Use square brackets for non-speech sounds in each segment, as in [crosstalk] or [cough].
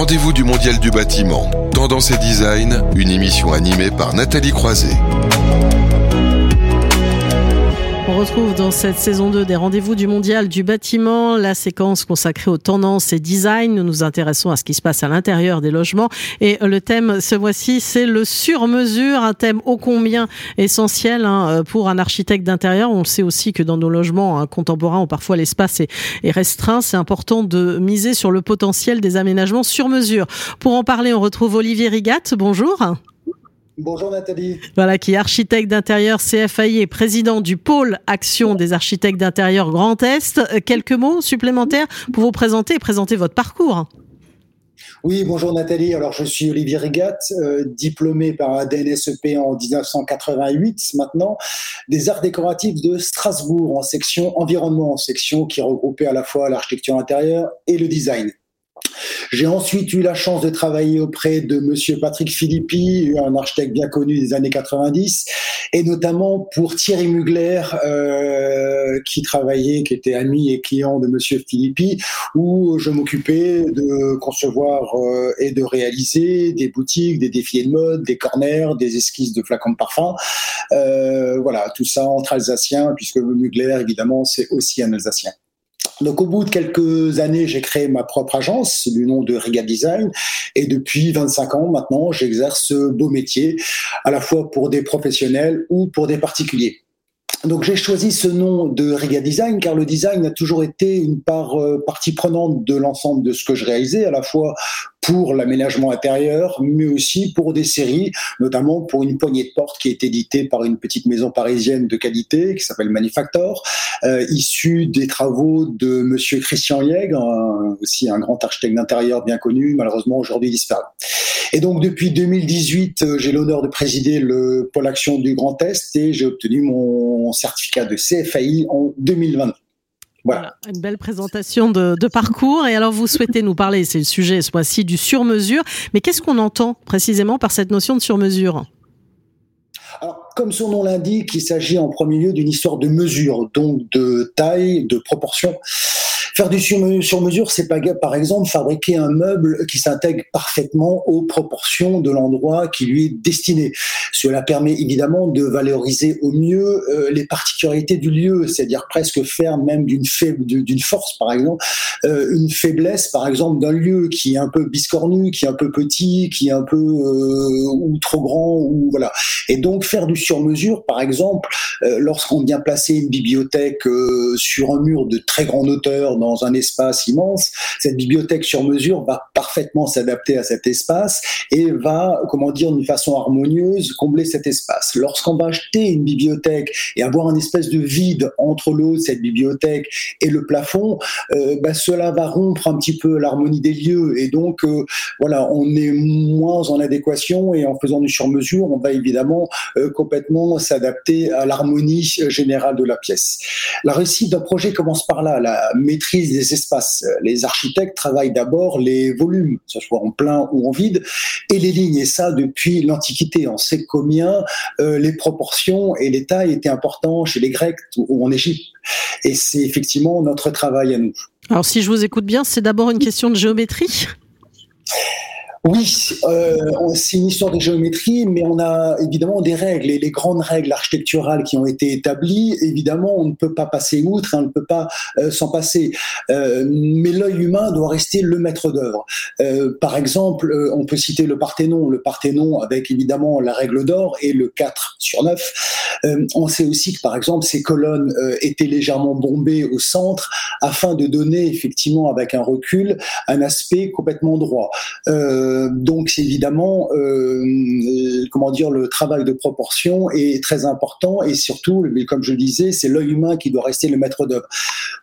rendez-vous du Mondial du bâtiment, Tendance et Design, une émission animée par Nathalie Croiset. On retrouve dans cette saison 2 des rendez-vous du mondial du bâtiment la séquence consacrée aux tendances et design. Nous nous intéressons à ce qui se passe à l'intérieur des logements et le thème ce mois-ci c'est le sur-mesure, un thème ô combien essentiel hein, pour un architecte d'intérieur. On sait aussi que dans nos logements hein, contemporains où parfois l'espace est, est restreint, c'est important de miser sur le potentiel des aménagements sur mesure. Pour en parler, on retrouve Olivier Rigat. Bonjour. Bonjour Nathalie. Voilà, qui est architecte d'intérieur CFAI et président du pôle Action des architectes d'intérieur Grand Est. Euh, quelques mots supplémentaires pour vous présenter et présenter votre parcours. Oui, bonjour Nathalie. Alors je suis Olivier Rigat, euh, diplômé par un DNSEP en 1988 maintenant, des arts décoratifs de Strasbourg en section environnement, en section qui regroupait à la fois l'architecture intérieure et le design. J'ai ensuite eu la chance de travailler auprès de Monsieur Patrick Philippi, un architecte bien connu des années 90, et notamment pour Thierry Mugler, euh, qui travaillait, qui était ami et client de Monsieur Philippi, où je m'occupais de concevoir euh, et de réaliser des boutiques, des défilés de mode, des corners, des esquisses de flacons de parfum. Euh, voilà, tout ça entre Alsaciens, puisque Mugler, évidemment, c'est aussi un Alsacien. Donc au bout de quelques années, j'ai créé ma propre agence du nom de Riga Design et depuis 25 ans maintenant, j'exerce ce beau métier à la fois pour des professionnels ou pour des particuliers. Donc j'ai choisi ce nom de Riga Design car le design a toujours été une part, euh, partie prenante de l'ensemble de ce que je réalisais, à la fois pour l'aménagement intérieur, mais aussi pour des séries, notamment pour une poignée de porte qui est éditée par une petite maison parisienne de qualité qui s'appelle Manufactor, euh, issue des travaux de Monsieur Christian Yeg, aussi un grand architecte d'intérieur bien connu, malheureusement aujourd'hui disparu. Et donc depuis 2018, euh, j'ai l'honneur de présider le pôle action du Grand Est et j'ai obtenu mon certificat de CFAI en 2020. Voilà. une belle présentation de, de, parcours. Et alors, vous souhaitez nous parler, c'est le sujet ce mois-ci, du sur-mesure. Mais qu'est-ce qu'on entend précisément par cette notion de sur-mesure? Alors, comme son nom l'indique, il s'agit en premier lieu d'une histoire de mesure, donc de taille, de proportion. Faire du sur-mesure, c'est pas par exemple fabriquer un meuble qui s'intègre parfaitement aux proportions de l'endroit qui lui est destiné. Cela permet évidemment de valoriser au mieux euh, les particularités du lieu, c'est-à-dire presque faire même d'une d'une force par exemple euh, une faiblesse par exemple d'un lieu qui est un peu biscornu, qui est un peu petit, qui est un peu euh, ou trop grand ou voilà. Et donc faire du sur-mesure par exemple lorsqu'on vient placer une bibliothèque sur un mur de très grande hauteur un espace immense, cette bibliothèque sur mesure va parfaitement s'adapter à cet espace et va, comment dire, d'une façon harmonieuse, combler cet espace. Lorsqu'on va acheter une bibliothèque et avoir un espèce de vide entre l'eau de cette bibliothèque et le plafond, euh, bah, cela va rompre un petit peu l'harmonie des lieux et donc euh, voilà, on est moins en adéquation et en faisant du sur-mesure, on va évidemment euh, complètement s'adapter à l'harmonie générale de la pièce. La réussite d'un projet commence par là, la maîtrise des espaces. Les architectes travaillent d'abord les volumes, que ce soit en plein ou en vide, et les lignes. Et ça, depuis l'Antiquité. On sait combien euh, les proportions et les tailles étaient importants chez les Grecs ou en Égypte. Et c'est effectivement notre travail à nous. Alors, si je vous écoute bien, c'est d'abord une question de géométrie oui, euh, c'est une histoire de géométrie, mais on a évidemment des règles et les grandes règles architecturales qui ont été établies. Évidemment, on ne peut pas passer outre, on ne peut pas euh, s'en passer. Euh, mais l'œil humain doit rester le maître d'œuvre. Par exemple, on peut citer le Parthénon, le Parthénon avec évidemment la règle d'or et le 4 sur 9. Euh, on sait aussi que par exemple ces colonnes étaient légèrement bombées au centre afin de donner effectivement avec un recul un aspect complètement droit. Donc évidemment, euh, euh, comment dire, le travail de proportion est très important et surtout, comme je le disais, c'est l'œil humain qui doit rester le maître d'œuvre.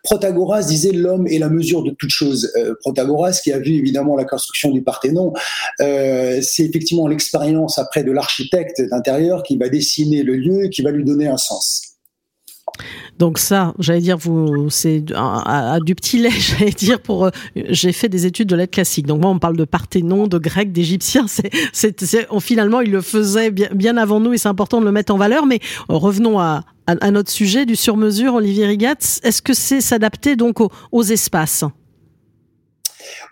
Protagoras disait l'homme est la mesure de toute chose. Protagoras, qui a vu évidemment la construction du Parthénon, c'est effectivement l'expérience après de l'architecte d'intérieur qui va dessiner le lieu et qui va lui donner un sens. Donc ça, j'allais dire, vous, c'est à, du petit lait, [laughs] j'allais dire. Pour, euh, j'ai fait des études de lettres classiques. Donc moi, on parle de Parthénon, de grec, d'Égyptien. [laughs] C'est, c'est, finalement, il le faisait bien, bien avant nous, et c'est important de le mettre en valeur. Mais euh, revenons à, à, notre sujet du sur-mesure, Olivier Rigat. Est-ce que c'est s'adapter donc aux espaces?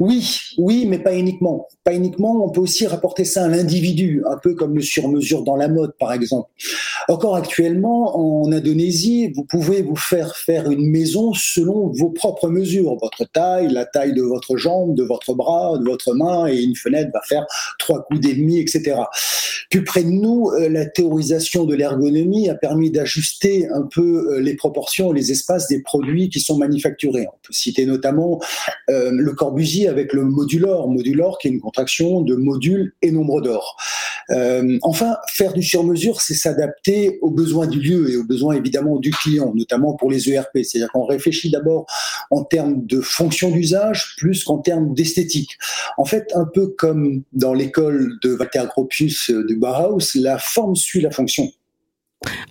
Oui, oui, mais pas uniquement. Pas uniquement, on peut aussi rapporter ça à l'individu, un peu comme le sur-mesure dans la mode, par exemple. Encore actuellement, en Indonésie, vous pouvez vous faire faire une maison selon vos propres mesures, votre taille, la taille de votre jambe, de votre bras, de votre main, et une fenêtre va faire trois coups d'ennemi, etc. Plus près de nous, euh, la théorisation de l'ergonomie a permis d'ajuster un peu euh, les proportions et les espaces des produits qui sont manufacturés. On peut citer notamment euh, le Corbusier avec le modulor, modulor qui est une contraction de module et nombre d'or. Euh, enfin, faire du sur-mesure, c'est s'adapter aux besoins du lieu et aux besoins évidemment du client, notamment pour les ERP. C'est-à-dire qu'on réfléchit d'abord en termes de fonction d'usage plus qu'en termes d'esthétique. En fait, un peu comme dans l'école de Walter Gropius de Bauhaus, la forme suit la fonction.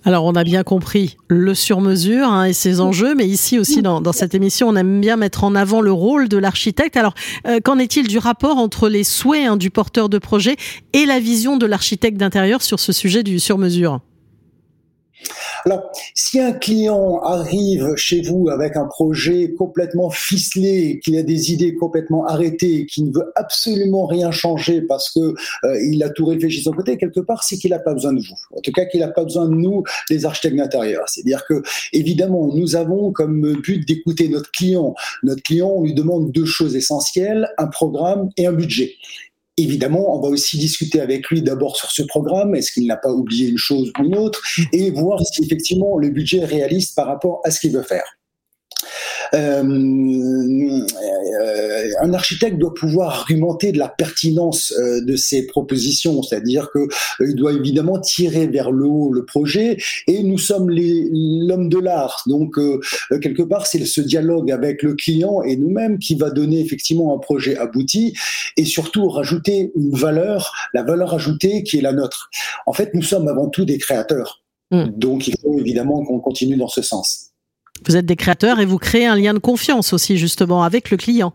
Alors, on a bien compris le sur-mesure hein, et ses enjeux, mais ici aussi, dans, cette émission, on aime bien mettre en avant le rôle de l'architecte. Alors, euh, qu'en est-il du rapport entre les souhaits hein, du porteur de projet et la vision de l'architecte d'intérieur sur ce sujet du sur-mesure? Alors, si un client arrive chez vous avec un projet complètement ficelé, qu'il a des idées complètement arrêtées, qui ne veut absolument rien changer parce que euh, il a tout réfléchi de son côté, quelque part, c'est qu'il n'a pas besoin de vous. En tout cas, qu'il n'a pas besoin de nous, les architectes d'intérieur. C'est-à-dire que, évidemment, nous avons comme but d'écouter notre client. Notre client, on lui demande deux choses essentielles, un programme et un budget. Évidemment, on va aussi discuter avec lui d'abord sur ce programme, est-ce qu'il n'a pas oublié une chose ou une autre, et voir si effectivement le budget est réaliste par rapport à ce qu'il veut faire. Euh, euh, un architecte doit pouvoir argumenter de la pertinence euh, de ses propositions, c'est-à-dire que il doit évidemment tirer vers le haut le projet, et nous sommes l'homme de l'art, donc quelque part c'est ce dialogue avec le client et nous-mêmes qui va donner effectivement un projet abouti, et surtout rajouter une valeur, la valeur ajoutée qui est la nôtre. En fait, nous sommes avant tout des créateurs. Mmh. Donc il faut évidemment qu'on continue dans ce sens. Vous êtes des créateurs et vous créez un lien de confiance aussi justement avec le client.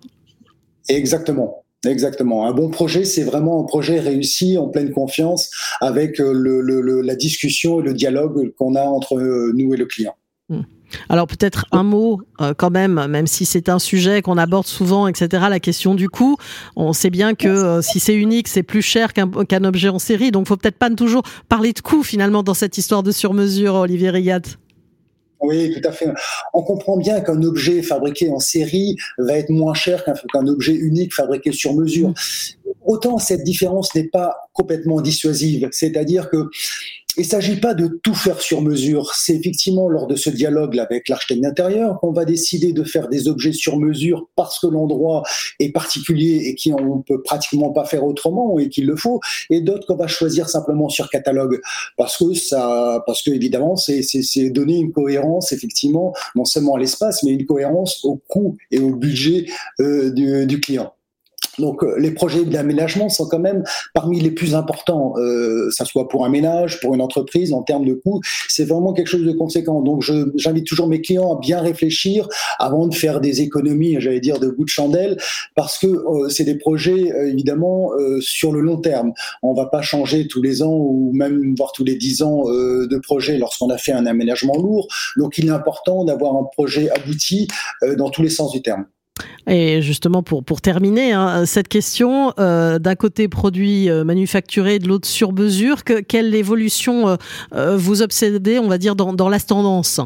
Exactement. Exactement. Un bon projet, c'est vraiment un projet réussi en pleine confiance avec euh, le, la discussion et le dialogue qu'on a entre euh, nous et le client. Hmm. Alors peut-être un mot euh, quand même, même si c'est un sujet qu'on aborde souvent, etc. La question du coût. On sait bien que si c'est unique, c'est plus cher qu'un objet en série. Donc faut peut-être pas toujours parler de coût finalement dans cette histoire de sur-mesure, Olivier Rigat. Oui, tout à fait. On comprend bien qu'un objet fabriqué en série va être moins cher qu'un objet unique fabriqué sur mesure. Mm. Autant cette différence n'est pas complètement dissuasive, c'est-à-dire que il ne s'agit pas de tout faire sur mesure. C'est effectivement lors de ce dialogue avec l'architecte d'intérieur qu'on va décider de faire des objets sur mesure parce que l'endroit est particulier et qu'on ne peut pratiquement pas faire autrement et qu'il le faut, et d'autres qu'on va choisir simplement sur catalogue parce que ça, parce que évidemment, c'est donner une cohérence effectivement non seulement à l'espace, mais une cohérence au coût et au budget euh, du, du client. Donc euh, les projets d'aménagement sont quand même parmi les plus importants, euh, ça soit pour un ménage, pour une entreprise, en termes de coûts, c'est vraiment quelque chose de conséquent. Donc j'invite toujours mes clients à bien réfléchir avant de faire des économies, j'allais dire de bout de chandelle, parce que euh, c'est des projets euh, évidemment sur le long terme. On va pas changer tous les ans ou même voir tous les dix ans de projet lorsqu'on a fait un aménagement lourd. Donc il est important d'avoir un projet abouti dans tous les sens du terme. Et justement, pour, pour terminer, hein, cette question, euh, d'un côté produit euh, manufacturé, de l'autre sur mesure, que, quelle évolution euh, vous obsédez, on va dire, dans, dans la tendance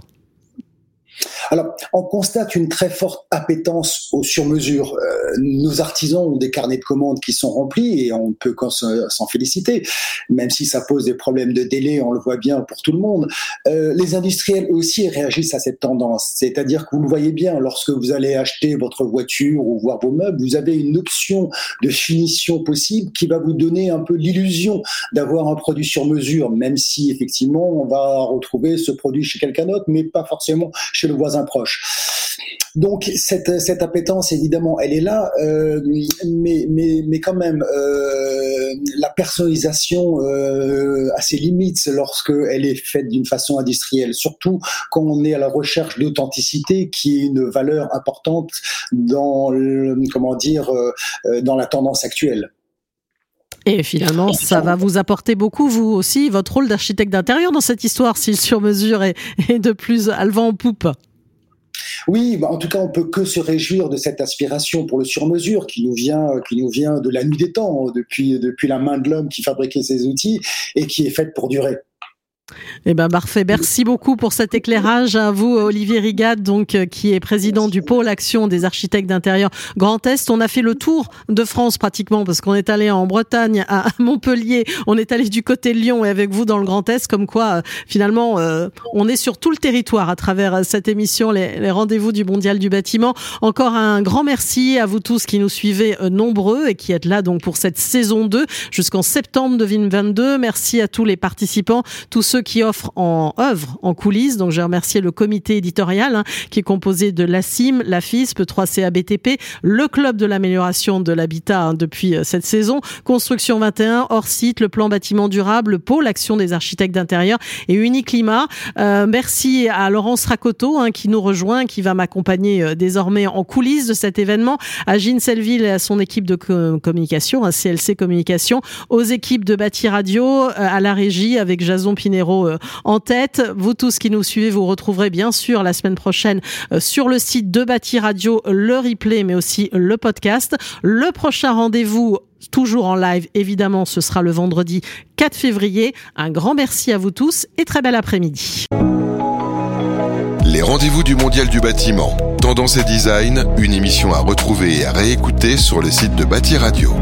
alors, on constate une très forte appétence au sur-mesure. Euh, nos artisans ont des carnets de commandes qui sont remplis et on peut s'en féliciter, même si ça pose des problèmes de délai, on le voit bien pour tout le monde. Euh, les industriels aussi réagissent à cette tendance, c'est-à-dire que vous le voyez bien, lorsque vous allez acheter votre voiture ou voir vos meubles, vous avez une option de finition possible qui va vous donner un peu l'illusion d'avoir un produit sur mesure, même si effectivement on va retrouver ce produit chez quelqu'un d'autre, mais pas forcément chez le voisin proche. Donc cette, cette appétence, évidemment, elle est là, euh, mais, mais, mais quand même, euh, la personnalisation euh, a ses limites lorsqu'elle est faite d'une façon industrielle, surtout quand on est à la recherche d'authenticité, qui est une valeur importante dans, comment dire, dans la tendance actuelle. Et finalement, ça va vous apporter beaucoup, vous aussi, votre rôle d'architecte d'intérieur dans cette histoire, si le sur-mesure est, est de plus à le vent en poupe. Oui, bah, en tout cas, on peut que se réjouir de cette aspiration pour le sur-mesure qui nous vient, qui nous vient de la nuit des temps, depuis, depuis la main de l'homme qui fabriquait ces outils et qui est faite pour durer. Eh ben parfait. Merci beaucoup pour cet éclairage à vous, Olivier Rigat, donc euh, qui est président du pôle action des architectes d'intérieur Grand Est. On a fait le tour de France pratiquement parce qu'on est allé en Bretagne, à [laughs] Montpellier, on est allé du côté de Lyon et avec vous dans le Grand Est, comme quoi euh, finalement euh, on est sur tout le territoire à travers cette émission, les, les rendez-vous du Mondial du bâtiment. Encore un grand merci à vous tous qui nous suivez nombreux et qui êtes là donc pour cette saison 2 jusqu'en septembre 2022. Merci à tous les participants, tous ceux qui offrent en œuvre, en coulisses. Donc, j'ai remercié le comité éditorial hein, qui est composé de la CIM, la FISP, 3CABTP, le club de l'amélioration de l'habitat hein, depuis euh, cette saison, Construction 21, hors site, le plan bâtiment durable, le pôle action des architectes d'intérieur et Uniclimat. Euh, merci à Laurence Racoto hein, qui nous rejoint, qui va m'accompagner euh, désormais en coulisses de cet événement, à Gilles Selville et à son équipe de communication, à CLC Communication, aux équipes de Bâti Radio, à la régie avec Jason Pinero euh, en tête. Vous tous qui nous suivez, vous retrouverez bien sûr la semaine prochaine euh, sur le site de Bâti Radio le replay, mais aussi le podcast. Le prochain rendez-vous toujours en live, évidemment, ce sera le vendredi 4 février. Un grand merci à vous tous et très bel après-midi. Les rendez-vous du Mondial du bâtiment, Tendance et Design, une émission à retrouver et à réécouter sur le site de Bâti Radio.